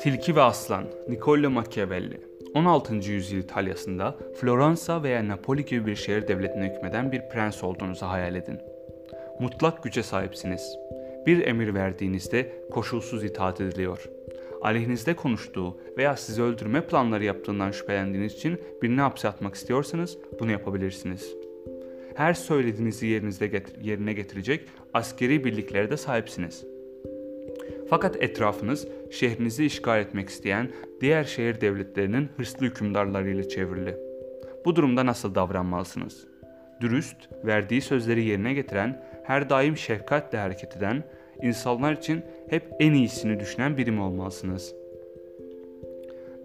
Tilki ve Aslan Niccolo Machiavelli 16. yüzyıl İtalya'sında Floransa veya Napoli gibi bir şehir devletine hükmeden bir prens olduğunuzu hayal edin. Mutlak güce sahipsiniz. Bir emir verdiğinizde koşulsuz itaat ediliyor. Aleyhinizde konuştuğu veya sizi öldürme planları yaptığından şüphelendiğiniz için birini hapse atmak istiyorsanız bunu yapabilirsiniz. Her söylediğinizi yerinizde get- yerine getirecek askeri birliklere de sahipsiniz.'' Fakat etrafınız şehrinizi işgal etmek isteyen diğer şehir devletlerinin hırslı hükümdarlarıyla çevrili. Bu durumda nasıl davranmalısınız? Dürüst, verdiği sözleri yerine getiren, her daim şefkatle hareket eden, insanlar için hep en iyisini düşünen biri mi olmalısınız?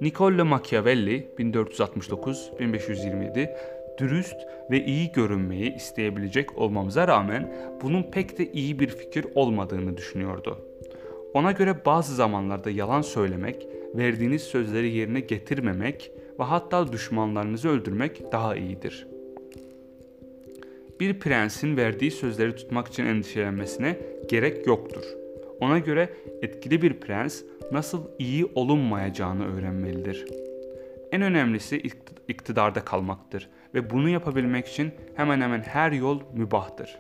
Niccolo Machiavelli 1469-1527 dürüst ve iyi görünmeyi isteyebilecek olmamıza rağmen bunun pek de iyi bir fikir olmadığını düşünüyordu. Ona göre bazı zamanlarda yalan söylemek, verdiğiniz sözleri yerine getirmemek ve hatta düşmanlarınızı öldürmek daha iyidir. Bir prensin verdiği sözleri tutmak için endişelenmesine gerek yoktur. Ona göre etkili bir prens nasıl iyi olunmayacağını öğrenmelidir. En önemlisi iktidarda kalmaktır ve bunu yapabilmek için hemen hemen her yol mübahtır.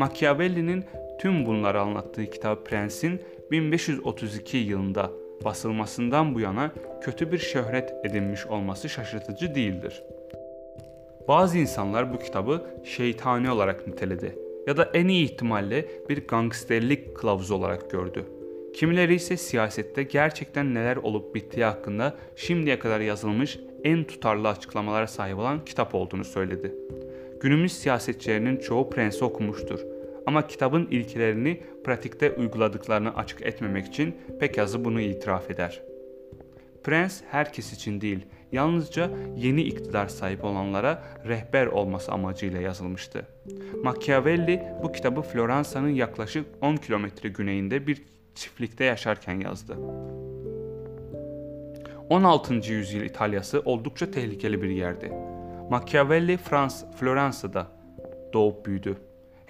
Machiavelli'nin Tüm bunları anlattığı kitap Prens'in 1532 yılında basılmasından bu yana kötü bir şöhret edinmiş olması şaşırtıcı değildir. Bazı insanlar bu kitabı şeytani olarak niteledi ya da en iyi ihtimalle bir gangsterlik kılavuzu olarak gördü. Kimileri ise siyasette gerçekten neler olup bittiği hakkında şimdiye kadar yazılmış en tutarlı açıklamalara sahip olan kitap olduğunu söyledi. Günümüz siyasetçilerinin çoğu Prens'i okumuştur ama kitabın ilkelerini pratikte uyguladıklarını açık etmemek için pek azı bunu itiraf eder. Prens herkes için değil, yalnızca yeni iktidar sahip olanlara rehber olması amacıyla yazılmıştı. Machiavelli bu kitabı Floransa'nın yaklaşık 10 kilometre güneyinde bir çiftlikte yaşarken yazdı. 16. yüzyıl İtalyası oldukça tehlikeli bir yerdi. Machiavelli Frans, Floransa'da doğup büyüdü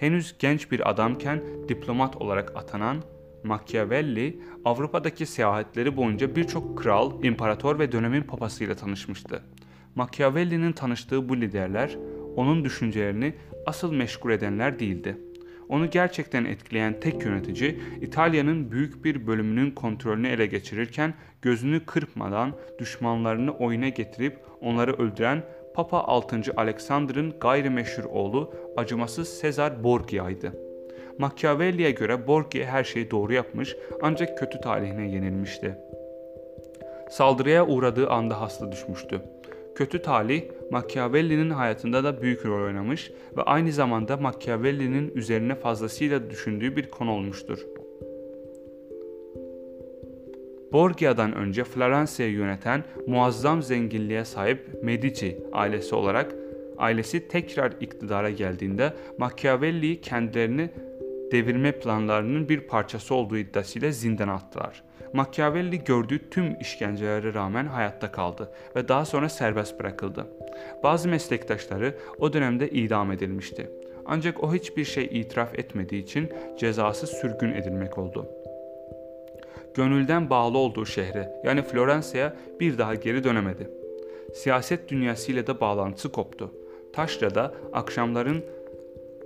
henüz genç bir adamken diplomat olarak atanan Machiavelli, Avrupa'daki seyahatleri boyunca birçok kral, imparator ve dönemin papasıyla tanışmıştı. Machiavelli'nin tanıştığı bu liderler, onun düşüncelerini asıl meşgul edenler değildi. Onu gerçekten etkileyen tek yönetici, İtalya'nın büyük bir bölümünün kontrolünü ele geçirirken gözünü kırpmadan düşmanlarını oyuna getirip onları öldüren Papa 6. Alexander'ın gayrimeşhur oğlu acımasız Sezar Borgia'ydı. Machiavelli'ye göre Borgia her şeyi doğru yapmış ancak kötü talihine yenilmişti. Saldırıya uğradığı anda hasta düşmüştü. Kötü talih Machiavelli'nin hayatında da büyük rol oynamış ve aynı zamanda Machiavelli'nin üzerine fazlasıyla düşündüğü bir konu olmuştur. Borgia'dan önce Floransa'yı yöneten muazzam zenginliğe sahip Medici ailesi olarak ailesi tekrar iktidara geldiğinde Machiavelli'yi kendilerini devirme planlarının bir parçası olduğu iddiasıyla zindana attılar. Machiavelli gördüğü tüm işkencelere rağmen hayatta kaldı ve daha sonra serbest bırakıldı. Bazı meslektaşları o dönemde idam edilmişti. Ancak o hiçbir şey itiraf etmediği için cezası sürgün edilmek oldu gönülden bağlı olduğu şehre yani Floransa'ya bir daha geri dönemedi. Siyaset dünyasıyla da bağlantısı koptu. Taşra'da akşamların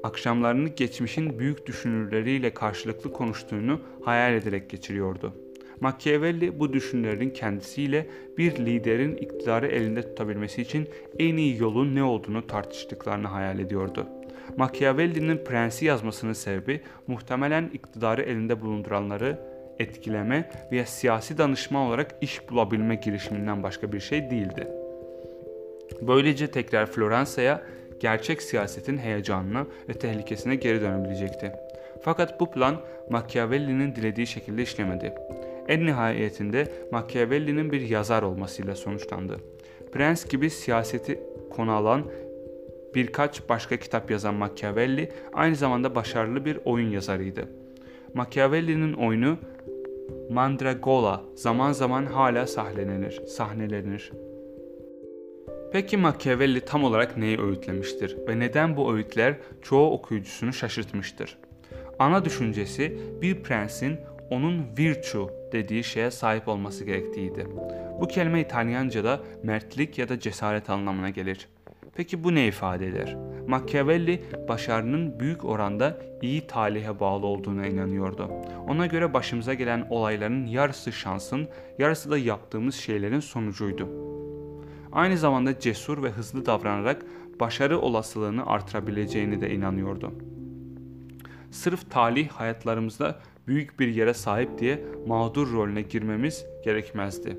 akşamlarını geçmişin büyük düşünürleriyle karşılıklı konuştuğunu hayal ederek geçiriyordu. Machiavelli bu düşünürlerin kendisiyle bir liderin iktidarı elinde tutabilmesi için en iyi yolun ne olduğunu tartıştıklarını hayal ediyordu. Machiavelli'nin Prensi yazmasının sebebi muhtemelen iktidarı elinde bulunduranları etkileme veya siyasi danışma olarak iş bulabilme girişiminden başka bir şey değildi. Böylece tekrar Floransa'ya gerçek siyasetin heyecanına ve tehlikesine geri dönebilecekti. Fakat bu plan Machiavelli'nin dilediği şekilde işlemedi. En nihayetinde Machiavelli'nin bir yazar olmasıyla sonuçlandı. Prens gibi siyaseti konu alan birkaç başka kitap yazan Machiavelli aynı zamanda başarılı bir oyun yazarıydı. Machiavelli'nin oyunu Mandragola zaman zaman hala sahnelenir, sahnelenir. Peki Machiavelli tam olarak neyi öğütlemiştir ve neden bu öğütler çoğu okuyucusunu şaşırtmıştır? Ana düşüncesi bir prensin onun virtue dediği şeye sahip olması gerektiğiydi. Bu kelime İtalyanca'da mertlik ya da cesaret anlamına gelir. Peki bu ne ifade eder? Machiavelli başarının büyük oranda iyi talihe bağlı olduğuna inanıyordu. Ona göre başımıza gelen olayların yarısı şansın, yarısı da yaptığımız şeylerin sonucuydu. Aynı zamanda cesur ve hızlı davranarak başarı olasılığını artırabileceğini de inanıyordu. Sırf talih hayatlarımızda büyük bir yere sahip diye mağdur rolüne girmemiz gerekmezdi.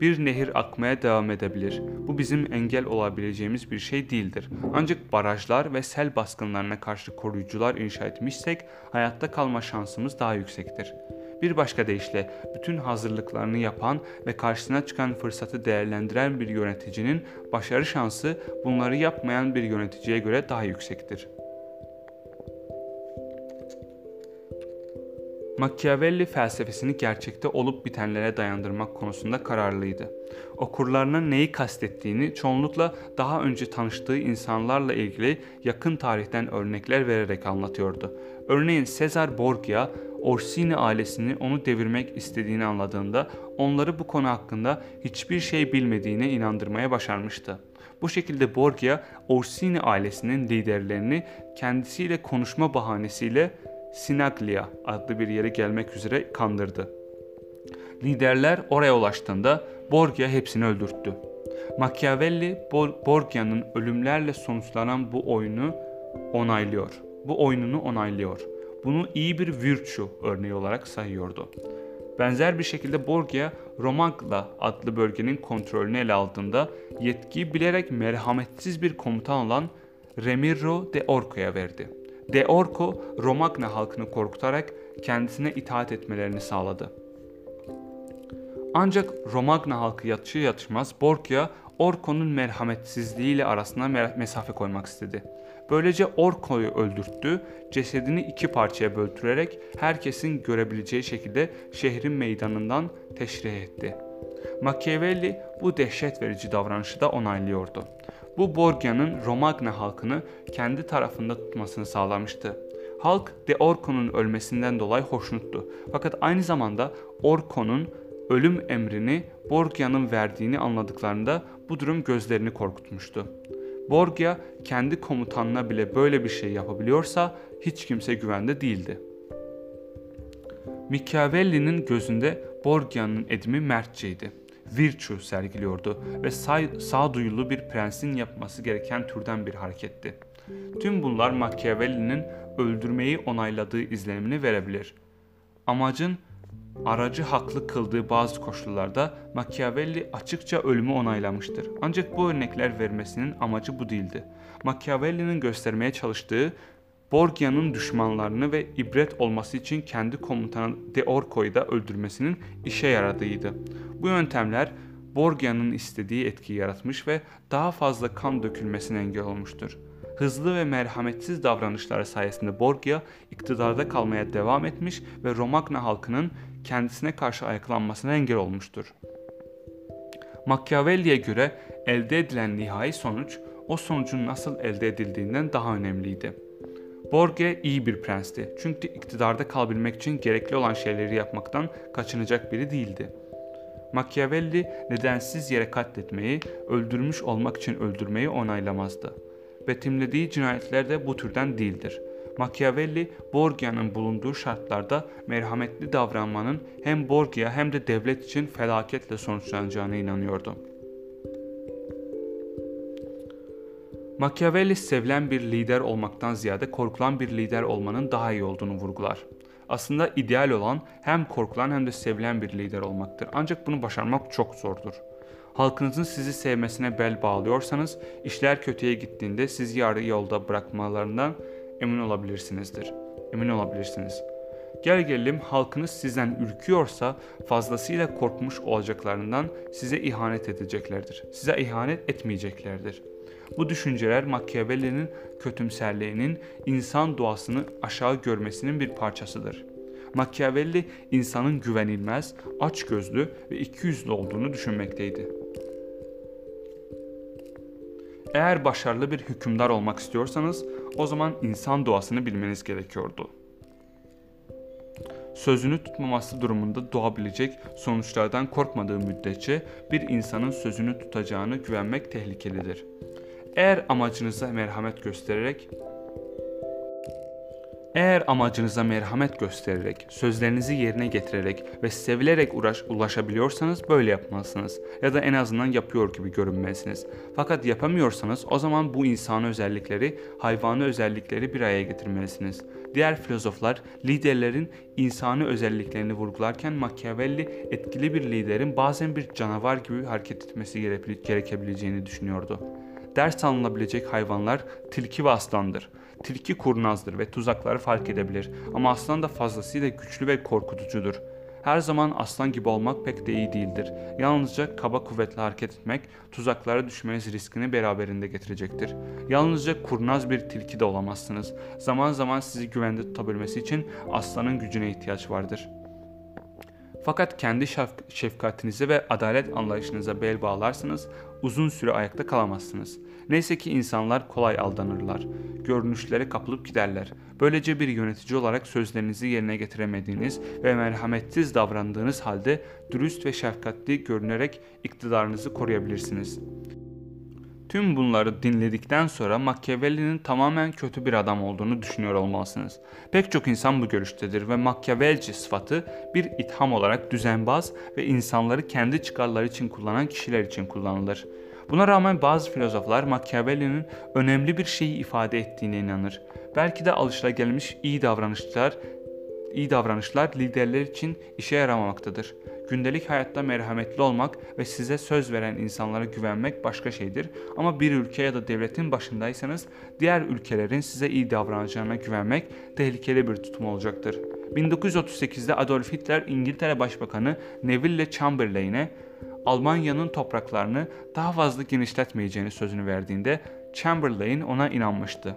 Bir nehir akmaya devam edebilir. Bu bizim engel olabileceğimiz bir şey değildir. Ancak barajlar ve sel baskınlarına karşı koruyucular inşa etmişsek hayatta kalma şansımız daha yüksektir. Bir başka deyişle bütün hazırlıklarını yapan ve karşısına çıkan fırsatı değerlendiren bir yöneticinin başarı şansı bunları yapmayan bir yöneticiye göre daha yüksektir. Machiavelli felsefesini gerçekte olup bitenlere dayandırmak konusunda kararlıydı. Okurlarına neyi kastettiğini çoğunlukla daha önce tanıştığı insanlarla ilgili yakın tarihten örnekler vererek anlatıyordu. Örneğin Cesar Borgia, Orsini ailesini onu devirmek istediğini anladığında onları bu konu hakkında hiçbir şey bilmediğine inandırmaya başarmıştı. Bu şekilde Borgia, Orsini ailesinin liderlerini kendisiyle konuşma bahanesiyle Sinaglia adlı bir yere gelmek üzere kandırdı. Liderler oraya ulaştığında Borgia hepsini öldürttü. Machiavelli Borgia'nın ölümlerle sonuçlanan bu oyunu onaylıyor. Bu oyununu onaylıyor. Bunu iyi bir virtue örneği olarak sayıyordu. Benzer bir şekilde Borgia, Romagna adlı bölgenin kontrolünü ele aldığında yetkiyi bilerek merhametsiz bir komutan olan Remiro de Orco'ya verdi. De Orco, Romagna halkını korkutarak kendisine itaat etmelerini sağladı. Ancak Romagna halkı yatışır yatışmaz Borgia, Orco'nun merhametsizliğiyle arasına mesafe koymak istedi. Böylece Orko'yu öldürttü, cesedini iki parçaya böltürerek herkesin görebileceği şekilde şehrin meydanından teşrih etti. Machiavelli bu dehşet verici davranışı da onaylıyordu. Bu Borgia'nın Romagna halkını kendi tarafında tutmasını sağlamıştı. Halk de Orko'nun ölmesinden dolayı hoşnuttu. Fakat aynı zamanda Orko'nun ölüm emrini Borgia'nın verdiğini anladıklarında bu durum gözlerini korkutmuştu. Borgia kendi komutanına bile böyle bir şey yapabiliyorsa hiç kimse güvende değildi. Machiavelli'nin gözünde Borgia'nın edimi mertçeydi. Virtue sergiliyordu ve say- sağduyulu bir prensin yapması gereken türden bir hareketti. Tüm bunlar Machiavelli'nin öldürmeyi onayladığı izlenimini verebilir. Amacın aracı haklı kıldığı bazı koşullarda Machiavelli açıkça ölümü onaylamıştır. Ancak bu örnekler vermesinin amacı bu değildi. Machiavelli'nin göstermeye çalıştığı Borgia'nın düşmanlarını ve ibret olması için kendi komutanı De Orco'yu da öldürmesinin işe yaradığıydı. Bu yöntemler Borgia'nın istediği etkiyi yaratmış ve daha fazla kan dökülmesine engel olmuştur. Hızlı ve merhametsiz davranışları sayesinde Borgia iktidarda kalmaya devam etmiş ve Romagna halkının kendisine karşı ayaklanmasına engel olmuştur. Machiavelli'ye göre elde edilen nihai sonuç o sonucun nasıl elde edildiğinden daha önemliydi. Borgia iyi bir prensti çünkü iktidarda kalabilmek için gerekli olan şeyleri yapmaktan kaçınacak biri değildi. Machiavelli nedensiz yere katletmeyi, öldürmüş olmak için öldürmeyi onaylamazdı. Betimlediği cinayetler de bu türden değildir. Machiavelli, Borgia'nın bulunduğu şartlarda merhametli davranmanın hem Borgia hem de devlet için felaketle sonuçlanacağına inanıyordu. Machiavelli sevilen bir lider olmaktan ziyade korkulan bir lider olmanın daha iyi olduğunu vurgular. Aslında ideal olan hem korkulan hem de sevilen bir lider olmaktır. Ancak bunu başarmak çok zordur. Halkınızın sizi sevmesine bel bağlıyorsanız, işler kötüye gittiğinde sizi yarı yolda bırakmalarından emin olabilirsinizdir. Emin olabilirsiniz. Gel gelelim halkınız sizden ürküyorsa fazlasıyla korkmuş olacaklarından size ihanet edeceklerdir. Size ihanet etmeyeceklerdir. Bu düşünceler Machiavelli'nin kötümserliğinin insan doğasını aşağı görmesinin bir parçasıdır. Machiavelli insanın güvenilmez, açgözlü ve ikiyüzlü olduğunu düşünmekteydi. Eğer başarılı bir hükümdar olmak istiyorsanız o zaman insan doğasını bilmeniz gerekiyordu. sözünü tutmaması durumunda doğabilecek sonuçlardan korkmadığı müddetçe bir insanın sözünü tutacağını güvenmek tehlikelidir. Eğer amacınıza merhamet göstererek eğer amacınıza merhamet göstererek, sözlerinizi yerine getirerek ve sevilerek uğraş, ulaşabiliyorsanız böyle yapmalısınız. Ya da en azından yapıyor gibi görünmelisiniz. Fakat yapamıyorsanız o zaman bu insani özellikleri, hayvanı özellikleri bir araya getirmelisiniz. Diğer filozoflar liderlerin insani özelliklerini vurgularken Machiavelli etkili bir liderin bazen bir canavar gibi hareket etmesi gerekebileceğini düşünüyordu. Ders alınabilecek hayvanlar tilki ve aslandır. Tilki kurnazdır ve tuzakları fark edebilir ama aslan da fazlasıyla güçlü ve korkutucudur. Her zaman aslan gibi olmak pek de iyi değildir. Yalnızca kaba kuvvetli hareket etmek tuzaklara düşmeniz riskini beraberinde getirecektir. Yalnızca kurnaz bir tilki de olamazsınız. Zaman zaman sizi güvende tutabilmesi için aslanın gücüne ihtiyaç vardır.'' Fakat kendi şefkatinize ve adalet anlayışınıza bel bağlarsanız uzun süre ayakta kalamazsınız. Neyse ki insanlar kolay aldanırlar. Görünüşlere kapılıp giderler. Böylece bir yönetici olarak sözlerinizi yerine getiremediğiniz ve merhametsiz davrandığınız halde dürüst ve şefkatli görünerek iktidarınızı koruyabilirsiniz. Tüm bunları dinledikten sonra Machiavelli'nin tamamen kötü bir adam olduğunu düşünüyor olmalısınız. Pek çok insan bu görüştedir ve Machiavelci sıfatı bir itham olarak düzenbaz ve insanları kendi çıkarları için kullanan kişiler için kullanılır. Buna rağmen bazı filozoflar Machiavelli'nin önemli bir şeyi ifade ettiğine inanır. Belki de alışılagelmiş iyi davranışlar iyi davranışlar liderler için işe yaramamaktadır. Gündelik hayatta merhametli olmak ve size söz veren insanlara güvenmek başka şeydir. Ama bir ülke ya da devletin başındaysanız diğer ülkelerin size iyi davranacağına güvenmek tehlikeli bir tutum olacaktır. 1938'de Adolf Hitler İngiltere Başbakanı Neville Chamberlain'e Almanya'nın topraklarını daha fazla genişletmeyeceğini sözünü verdiğinde Chamberlain ona inanmıştı.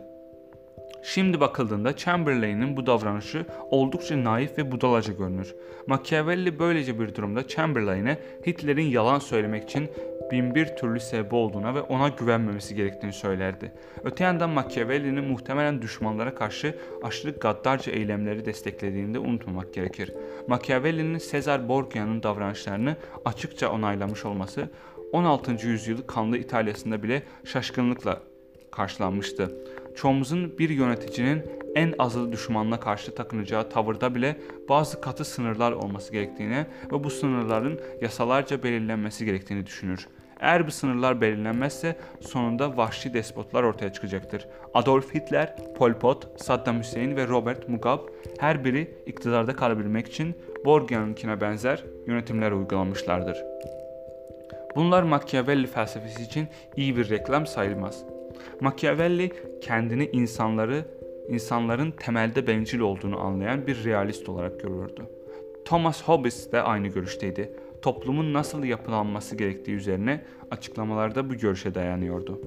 Şimdi bakıldığında Chamberlain'in bu davranışı oldukça naif ve budalaca görünür. Machiavelli böylece bir durumda Chamberlain'e Hitler'in yalan söylemek için binbir türlü sebebi olduğuna ve ona güvenmemesi gerektiğini söylerdi. Öte yandan Machiavelli'nin muhtemelen düşmanlara karşı aşırı gaddarca eylemleri desteklediğini de unutmamak gerekir. Machiavelli'nin Sezar Borgia'nın davranışlarını açıkça onaylamış olması 16. yüzyılı kanlı İtalya'sında bile şaşkınlıkla karşılanmıştı. Çoğumuzun bir yöneticinin en azılı düşmanına karşı takınacağı tavırda bile bazı katı sınırlar olması gerektiğini ve bu sınırların yasalarca belirlenmesi gerektiğini düşünür. Eğer bu sınırlar belirlenmezse sonunda vahşi despotlar ortaya çıkacaktır. Adolf Hitler, Pol Pot, Saddam Hüseyin ve Robert Mugabe her biri iktidarda kalabilmek için Borgia'nınkine benzer yönetimler uygulamışlardır. Bunlar Machiavelli felsefesi için iyi bir reklam sayılmaz. Machiavelli kendini insanları insanların temelde bencil olduğunu anlayan bir realist olarak görürdü. Thomas Hobbes de aynı görüşteydi. Toplumun nasıl yapılanması gerektiği üzerine açıklamalarda bu görüşe dayanıyordu.